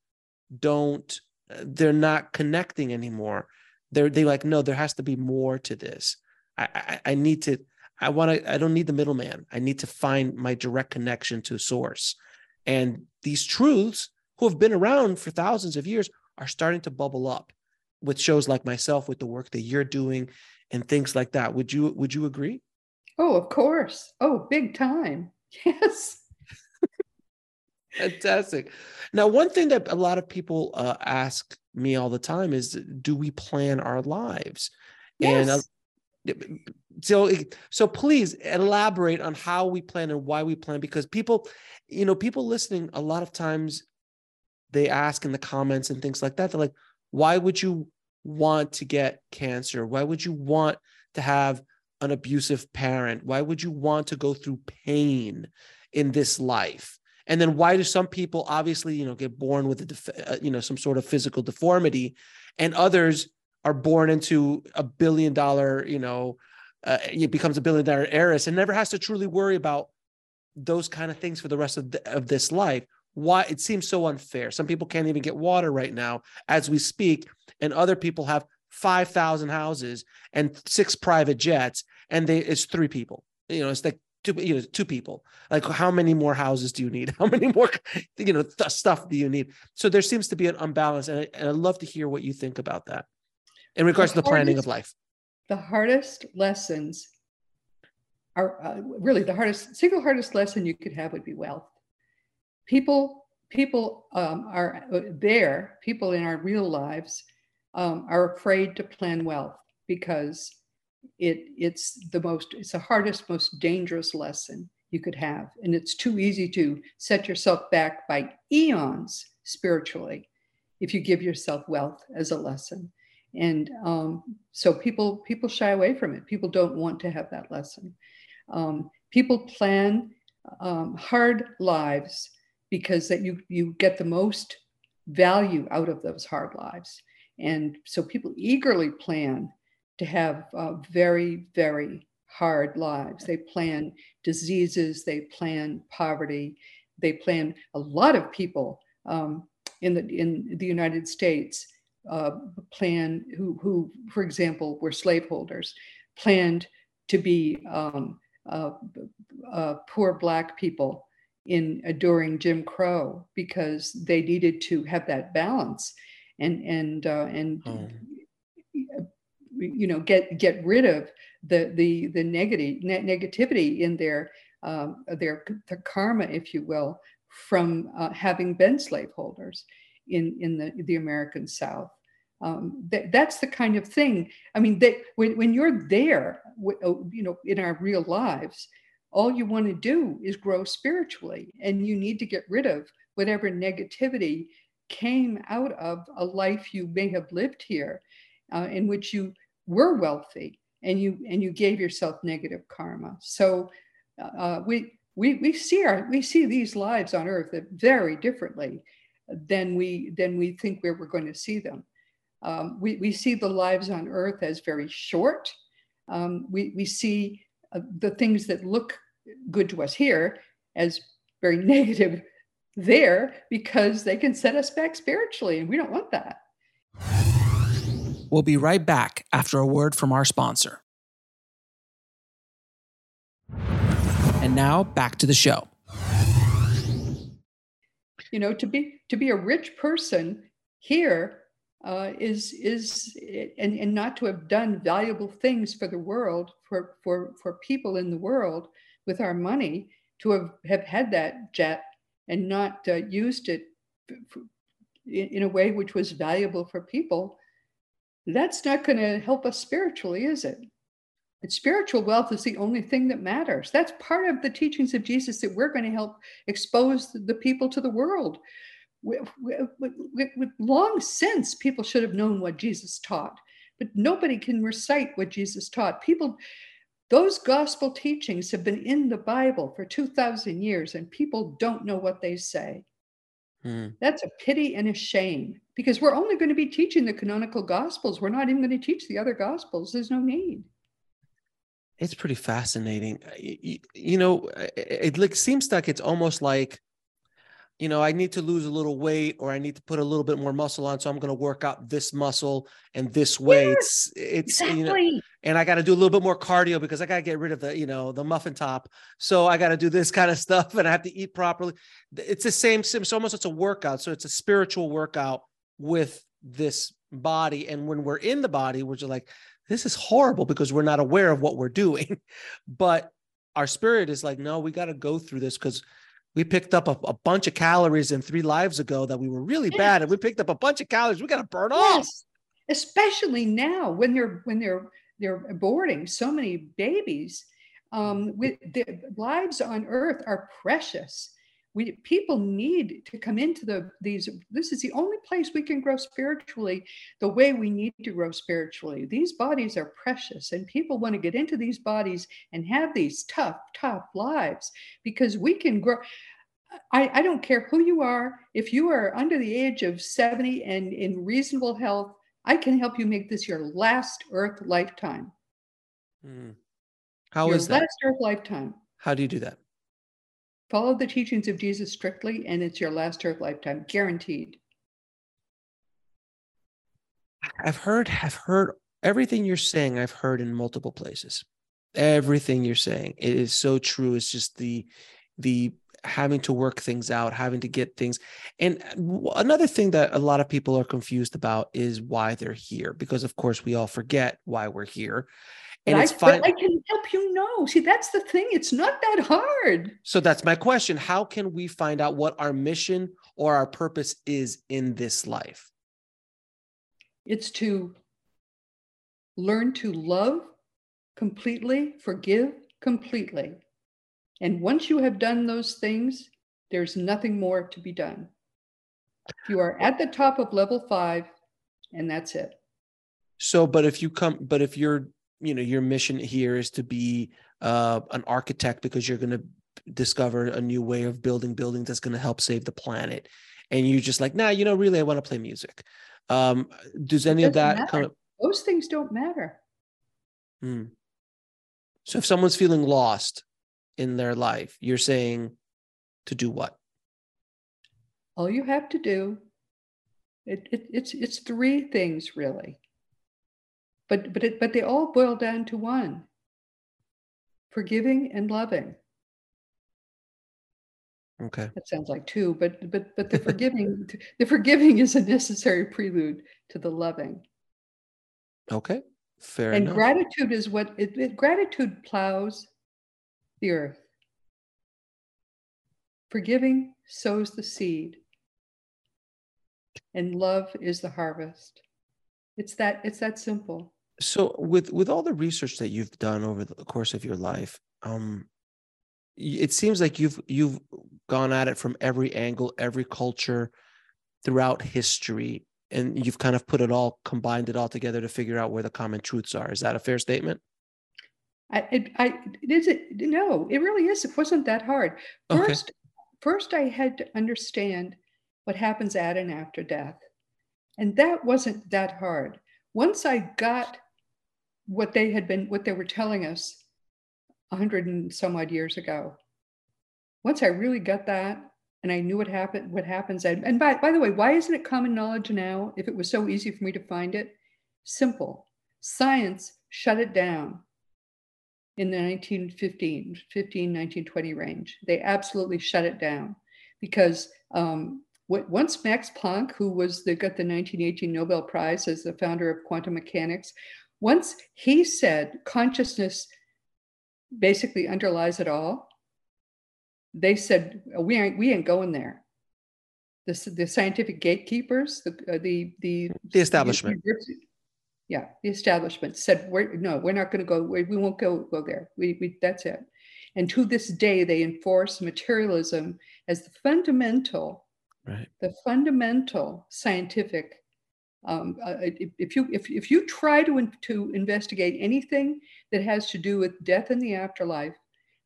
don't they're not connecting anymore. They're they like, no, there has to be more to this. I I, I need to, I want to, I don't need the middleman. I need to find my direct connection to source. And these truths, who have been around for thousands of years, are starting to bubble up with shows like myself, with the work that you're doing and things like that. Would you would you agree? Oh, of course. Oh, big time. (laughs) Yes. Fantastic. Now, one thing that a lot of people uh, ask me all the time is, do we plan our lives? Yes. And uh, so, so please elaborate on how we plan and why we plan, because people, you know, people listening a lot of times they ask in the comments and things like that. They're like, why would you want to get cancer? Why would you want to have an abusive parent? Why would you want to go through pain in this life? And then why do some people obviously, you know, get born with a, def- uh, you know, some sort of physical deformity, and others are born into a billion dollar, you know, uh, it becomes a billion dollar heiress and never has to truly worry about those kind of things for the rest of, the, of this life. Why it seems so unfair. Some people can't even get water right now as we speak, and other people have five thousand houses and six private jets, and they it's three people. You know, it's like two you know two people. Like how many more houses do you need? (laughs) How many more you know th- stuff do you need? So there seems to be an unbalance and, I, and i'd love to hear what you think about that in regards the to the hardest, planning of life. the hardest lessons are uh, really the hardest single hardest lesson you could have would be wealth. People people um, are uh, there people in our real lives um, are afraid to plan wealth because it it's the most it's the hardest most dangerous lesson you could have. And it's too easy to set yourself back by eons spiritually if you give yourself wealth as a lesson. And um, so people people shy away from it. People don't want to have that lesson. Um, people plan um, hard lives because that you you get the most value out of those hard lives. And so people eagerly plan to have uh, very, very hard lives. They plan diseases, they plan poverty, they plan a lot of people um, in the in the United States uh, plan who who, for example, were slaveholders, planned to be um, uh, uh, poor black people in uh, during Jim Crow because they needed to have that balance and and uh, and. Oh you know get get rid of the the the negative ne- negativity in their um, their the karma, if you will, from uh, having been slaveholders in in the the American South. Um, that, that's the kind of thing. I mean, that when when you're there, oh, you know, in our real lives, all you want to do is grow spiritually, and you need to get rid of whatever negativity came out of a life you may have lived here, uh, in which you were wealthy and you and you gave yourself negative karma. So uh, we we we see our we see these lives on earth very differently than we than we think where we're going to see them. Um, we, we see the lives on earth as very short. Um, we, we see uh, the things that look good to us here as very (laughs) negative there because they can set us back spiritually, and we don't want that. We'll be right back after a word from our sponsor. And now back to the show. You know, to be to be a rich person here uh, is is and, and not to have done valuable things for the world for for for people in the world with our money to have, have had that jet and not uh, used it in, in a way which was valuable for people that's not going to help us spiritually is it and spiritual wealth is the only thing that matters that's part of the teachings of jesus that we're going to help expose the people to the world long since people should have known what Jesus taught, but nobody can recite what Jesus taught. People, those gospel teachings have been in the Bible for 2,000 years, and people don't know what they say. Hmm. That's a pity and a shame because we're only going to be teaching the canonical gospels. We're not even going to teach the other gospels. There's no need. It's pretty fascinating. Uh, you, you know, uh, it, it seems like it's almost like you know, I need to lose a little weight or I need to put a little bit more muscle on. So I'm going to work out this muscle and this way. Yes, it's, it's, exactly. you know, and I got to do a little bit more cardio because I got to get rid of the, you know, the muffin top. So I got to do this (laughs) kind of stuff and I have to eat properly. It's the same, it's almost, it's a workout. So it's a spiritual workout with this body. And when we're in the body, we're just like, this is horrible because we're not aware of what we're doing. (laughs) but our spirit is like, no, we got to go through this because we picked up a, a, bunch of calories in three lives ago that we were really yes. bad and we picked up a bunch of calories we got to burn yes. off especially now when they're when they're they're aborting so many babies um, with the lives on earth are precious we people need to come into the these this is the only place we can grow spiritually the way we need to grow spiritually. These bodies are precious and people want to get into these bodies and have these tough tough lives because we can grow I, I don't care who you are. If you are under the age of 70 and in reasonable health i can help you make this your last earth lifetime. Mm. How your is that? last earth lifetime. How do you do that Follow the teachings of Jesus strictly, and it's your last earth lifetime, guaranteed. I've heard, I've heard everything you're saying. I've heard in multiple places. Everything you're saying, it is so true. It's just the, the having to work things out, having to get things. And another thing that a lot of people are confused about is why they're here, because of course we all forget why we're here. And but it's fine. I can help you know. See, that's the thing. It's not that hard. So that's my question. How can we find out what our mission or our purpose is in this life? It's to learn to love completely, forgive completely. And once you have done those things, there's nothing more to be done. You are at the top of level five, and that's it. So, but if you come, but if you're you know your mission here is to be uh, an architect because you're going to discover a new way of building buildings that's going to help save the planet. And you're just like nah you know really i want to play music. Um does any of that kind of those things don't matter. Hmm. so if someone's feeling lost in their life you're saying to do what? All you have to do it, it, it's it's three things really but but it, but they all boil down to one forgiving and loving okay that sounds like two but but but the (laughs) forgiving the forgiving is a necessary prelude to the loving okay Fair enough. and enough. gratitude is what it, it- gratitude plows the earth. Forgiving sows the seed, and love is the harvest. It's that it's that simple. So with with all the research that you've done over the course of your life um it seems like you've you've gone at it from every angle every culture throughout history and you've kind of put it all combined it all together to figure out where the common truths are is that a fair statement I, it, I it is it no, it really is. It wasn't that hard. Okay. First, first I had to understand what happens at and after death, and that wasn't that hard. Once I got what they had been, what they were telling us, a hundred and some odd years ago. Once I really got that, and I knew what happened, what happens, and, and by by the way, why isn't it common knowledge now? If it was so easy for me to find it, simple. Science shut it down in the 1915, 15, 1920 range. They absolutely shut it down because um, what, once Max Planck, who was the, got the 1918 Nobel Prize as the founder of quantum mechanics, once he said consciousness basically underlies it all, they said we ain't we ain't going there. The, the scientific gatekeepers, the uh, the the the establishment Yeah, the establishment said, "We're no, we're not going to go. We, we won't go go there. We, we that's it." And to this day, they enforce materialism as the fundamental, right the fundamental scientific. Um, uh, if, if you if, if you try to in- to investigate anything that has to do with death in the afterlife,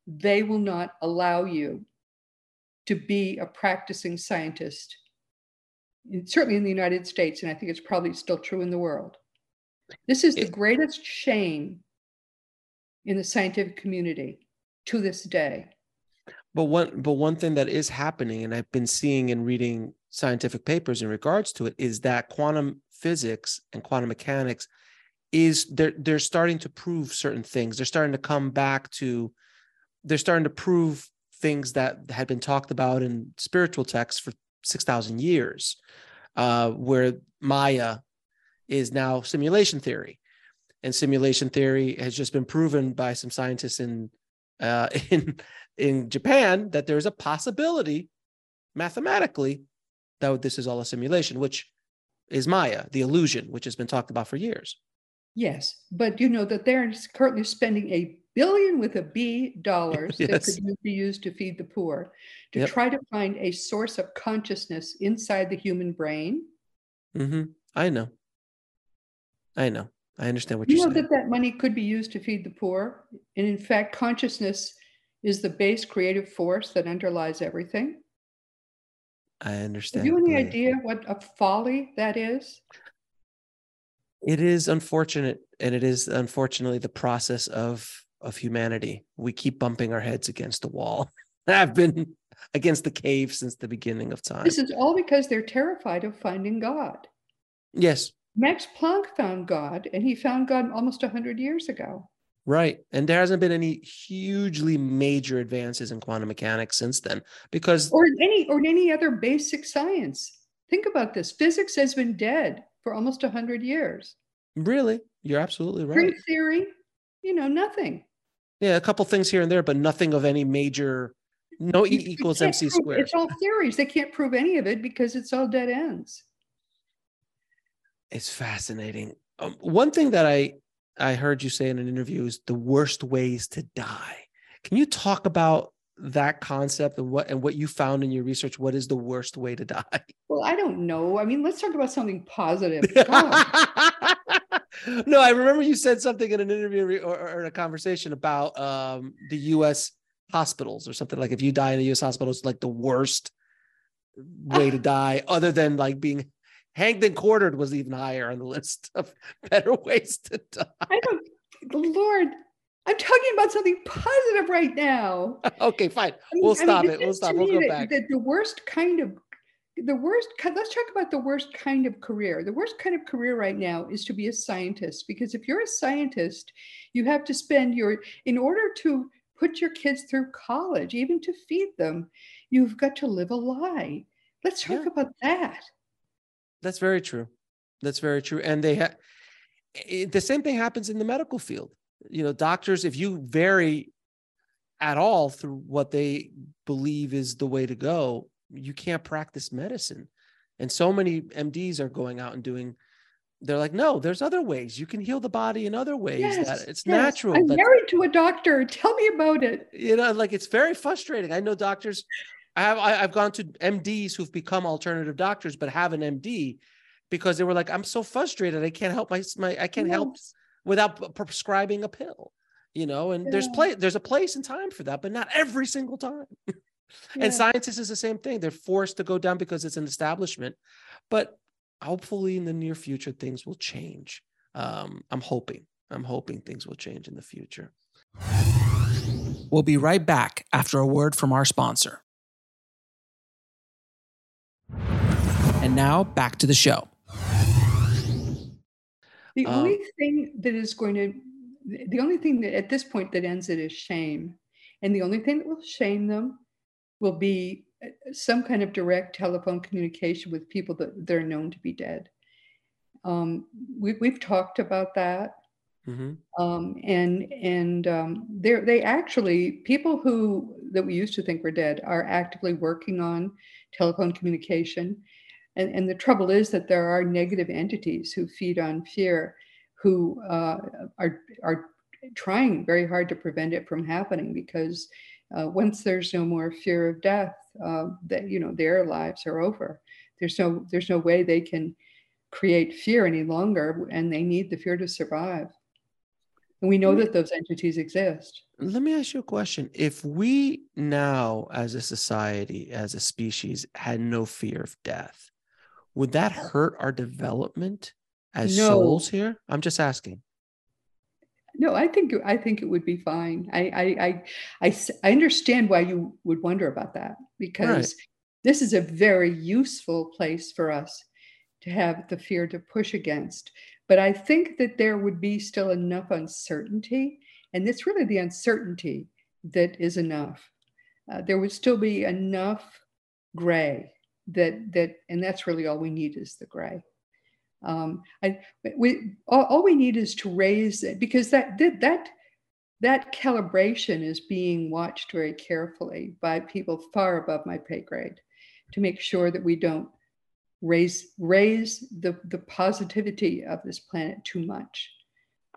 they will not allow you to be a practicing scientist. in- Certainly in the United States, and I think it's probably still true in the world. This is the greatest shame in the scientific community to this day. But one but one thing that is happening, and I've been seeing and reading scientific papers in regards to it, is that quantum physics and quantum mechanics is they're they're starting to prove certain things. They're starting to come back to they're starting to prove things that had been talked about in spiritual texts for six thousand years, uh, where Maya is now simulation theory, and simulation theory has just been proven by some scientists in uh, (laughs) in in Japan that there's a possibility mathematically that this is all a simulation, which is Maya, the illusion, which has been talked about for years. Yes, but you know that they're currently spending a billion with a B dollars that could be used to feed the poor to Yep. try to find a source of consciousness inside the human brain. Mm-hmm. I know. I know. I understand what You you're know saying. that that money could be used to feed the poor. And in fact, consciousness is the base creative force that underlies everything. I understand. Have you any idea what a folly that is? It is unfortunate, and it is unfortunately the process of of humanity. We keep bumping our heads against the wall. (laughs) I've been against the cave since the beginning of time. This is all because they're terrified of finding God. Yes, Max Planck found God, and he found God almost 100 years ago. Right. And there hasn't been any hugely major advances in quantum mechanics since then because or in any or in any other basic science. Think about this. Physics has been dead for almost 100 years. really, you're absolutely right. String theory, you know, nothing. Yeah, a couple things here and there, but nothing of any major. No E equals MC prove- squared. It's all theories. They can't prove any of it because it's all dead ends. It's fascinating. Um, one thing that I I heard you say in an interview is the worst ways to die. Can you talk about that concept and what and what you found in your research? What is the worst way to die? (laughs) Well, I don't know. I mean, let's talk about something positive. (laughs) No, I remember you said something in an interview or, or in a conversation about um, the U.S. hospitals or something like if you die in a U.S. hospital, it's like the worst way to (sighs) die, other than like being hanged and quartered was even higher on the list of (laughs) better ways to die. I don't, Lord, I'm talking about something positive right now. (laughs) Okay, fine. I mean- We'll I mean, stop it it. We'll stop. We'll go that- back. that the worst kind of the worst let's talk about the worst kind of career the worst kind of career right now is to be a scientist because if you're a scientist you have to spend your in order to put your kids through college even to feed them you've got to live a lie let's talk Yeah. about that That's very true. That's very true. And they have, it, the same thing happens in the medical field. You know, doctors, if you vary at all through what they believe is the way to go, you can't practice medicine. And so many MDs are going out and doing they're like, no, there's other ways. You can heal the body in other ways. Yes, that it's yes. natural. I'm married to a doctor. Tell me about it. you know, like it's very frustrating. I know doctors. I have I, I've gone to MDs who've become alternative doctors, but have an MD because they were like, I'm so frustrated. I can't help my my I can't help without prescribing a pill. You know, and there's play there's a place and time for that, but not every single time. (laughs) Yeah. And scientists is the same thing. They're forced to go down because it's an establishment. But hopefully in the near future, things will change. Um, I'm hoping. I'm hoping things will change in the future. We'll be right back after a word from our sponsor. And now back to the show. The Um, only thing that is going to, the only thing that at this point that ends it is shame. And the only thing that will shame them will be uh, some kind of direct telephone communication with people that they're known to be dead. Um, we, we've talked about that. Mhm. um, and and um, they they actually people who that we used to think were dead are actively working on telephone communication, and and the trouble is that there are negative entities who feed on fear, who uh, are are trying very hard to prevent it from happening because uh, once there's no more fear of death, uh, that you know their lives are over. There's no there's no way they can create fear any longer, and they need the fear to survive. And we know that those entities exist. Let me ask you a question. If we now, as a society, as a species, had no fear of death, would that hurt our development as No. souls here? I'm just asking. No, I think I think it would be fine. I I I understand why you would wonder about that because this is a very useful place for us to have the fear to push against. But I think that there would be still enough uncertainty, and it's really the uncertainty that is enough. Uh, there would still be enough gray that that, and that's really all we need is the gray. Um, I we all, all we need is to raise it because that that that that calibration is being watched very carefully by people far above my pay grade to make sure that we don't raise raise the the positivity of this planet too much.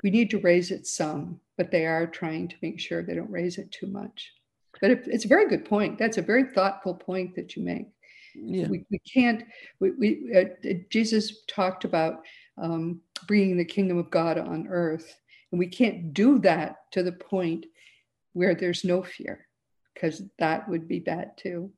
We need to raise it some, but they are trying to make sure they don't raise it too much. But it, it's a very good point. That's a very thoughtful point that you make Yeah. we, we can't we, we uh, jesus talked about um, bringing the kingdom of god on earth and we can't do that to the point where there's no fear because that would be bad too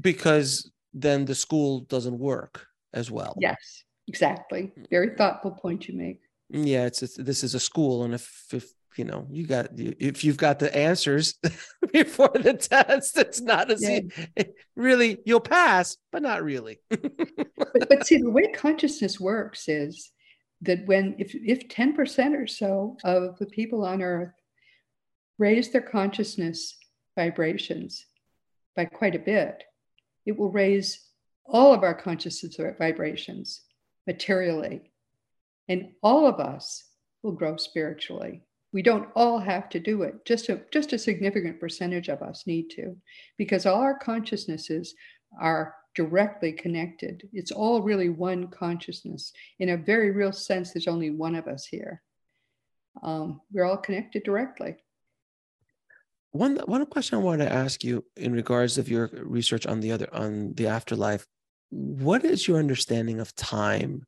Because then the school doesn't work as well. yes exactly very thoughtful point you make Yeah, it's, it's this is a school, and if if you know you got if you've got the answers (laughs) before the test, it's not as Yeah. really you'll pass, but not really. (laughs) but, but see the way consciousness works is that when if if 10% or so of the people on earth raise their consciousness vibrations by quite a bit it will raise all of our consciousness vibrations materially and all of us will grow spiritually we don't all have to do it just a just a significant percentage of us need to because all our consciousnesses are directly connected. It's all really one consciousness. In a very real sense, there's only one of us here. Um, we're all connected directly. One one question I wanted to ask you in regards of your research on the other on the afterlife, what is your understanding of time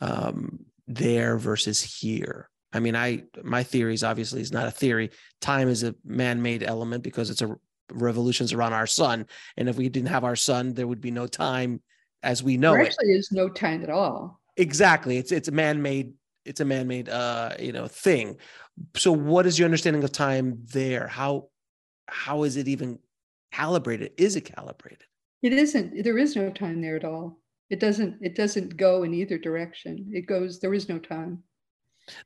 um, there versus here? I mean, I my theory is obviously is not a theory. Time is a man-made element because it's a revolutions around our sun, and if we didn't have our sun, there would be no time as we know there actually is no time at all. Exactly, it's it's a man-made it's a man-made uh you know thing. So, what is your understanding of time there? How how is it even calibrated? Is it calibrated? It isn't. There is no time there at all. It doesn't. It doesn't go in either direction. It goes. There is no time.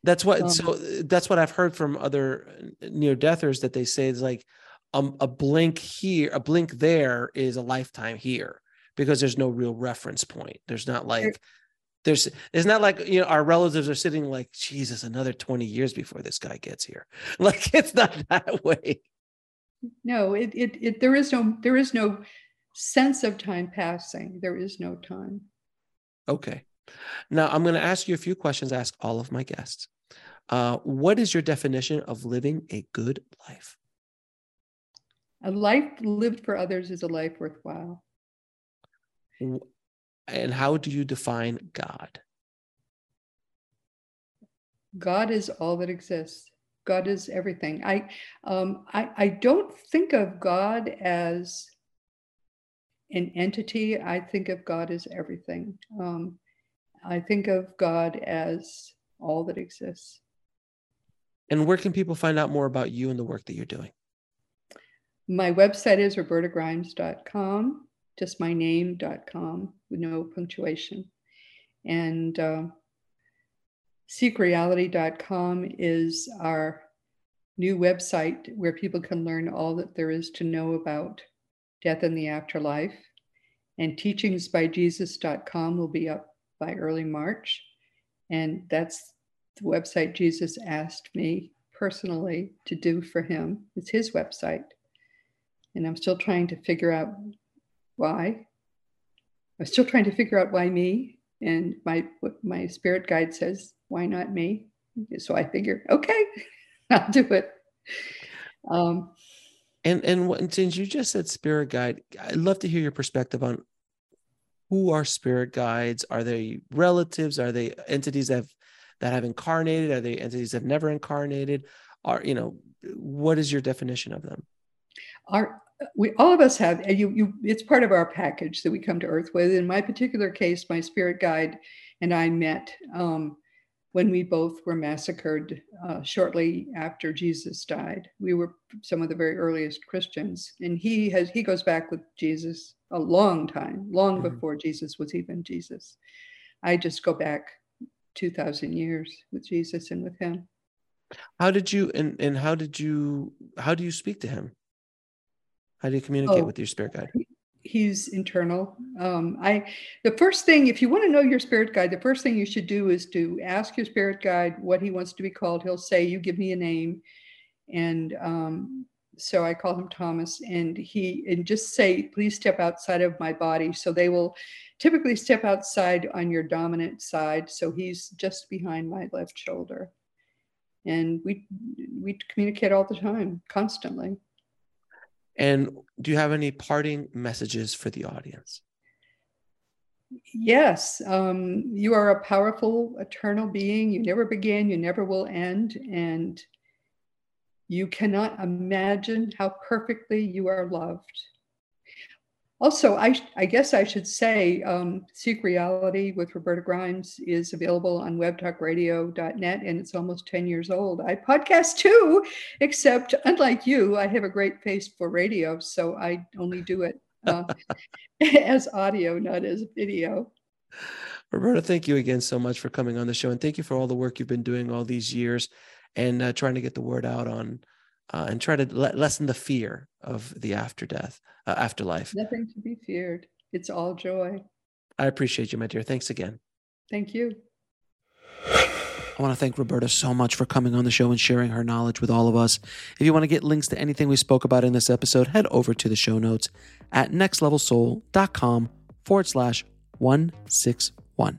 That's what. Um, so that's what I've heard from other near deathers that they say is like um, a blink here, a blink there is a lifetime here because there's no real reference point. There's not like There's it's not like you know our relatives are sitting like Jesus another 20 years before this guy gets here. (laughs) Like it's not (laughs) that way. No, it, it it there is no there is no sense of time passing. There is no time. Okay. Now I'm going to ask you a few questions. Ask all of my guests. Uh, what is your definition of living a good life? A life lived for others is a life worthwhile. And how do you define God? God is all that exists. God is everything. I, um, I, I don't think of God as an entity. I think of God as everything. Um, I think of God as all that exists. And where can people find out more about you and the work that you're doing? My website is robertagrimes.com, just my name.com with no punctuation. And uh, seekreality.com is our new website where people can learn all that there is to know about death and the afterlife. And teachingsbyjesus.com will be up by early March. And that's the website Jesus asked me personally to do for him. It's his website. And I'm still trying to figure out why. I'm still trying to figure out why me. And my my spirit guide says, why not me? So I figure, okay, (laughs) I'll do it. Um, and and since you just said spirit guide, I'd love to hear your perspective on who are spirit guides. Are they relatives? Are they entities that have that have incarnated? Are they entities that have never incarnated? Are you know what is your definition of them? Our we all of us have you you it's part of our package that we come to earth with. In my particular case my spirit guide and i met um, when we both were massacred uh, shortly after jesus died. We were some of the very earliest christians and he has he goes back with jesus a long time long mm-hmm. before jesus was even jesus. I just go back 2000 years with jesus and with him. How did you and, and how did you how do you speak to him how do you communicate oh, with your spirit guide? He's internal. Um, I the first thing, if you want to know your spirit guide, the first thing you should do is to ask your spirit guide what he wants to be called. He'll say, "You give me a name," and um, so I call him Thomas, and he and just say, "Please step outside of my body." So they will typically step outside on your dominant side. So he's just behind my left shoulder, and we we communicate all the time, constantly. And do you have any parting messages for the audience? Yes, um, you are a powerful, eternal being. You never began, you never will end. And you cannot imagine how perfectly you are loved. Also, I, I guess I should say um, Seek Reality with Roberta Grimes is available on webtalkradio.net and it's almost 10 years old. I podcast too, except unlike you, I have a great face for radio, so I only do it uh, (laughs) as audio, not as video. Roberta, thank you again so much for coming on the show and thank you for all the work you've been doing all these years and uh, trying to get the word out on uh, and try to le- lessen the fear of the after death, uh, afterlife. Nothing to be feared. It's all joy. I appreciate you, my dear. Thanks again. Thank you. I want to thank Roberta so much for coming on the show and sharing her knowledge with all of us. If you want to get links to anything we spoke about in this episode, head over to the show notes at nextlevelsoul.com forward slash 161.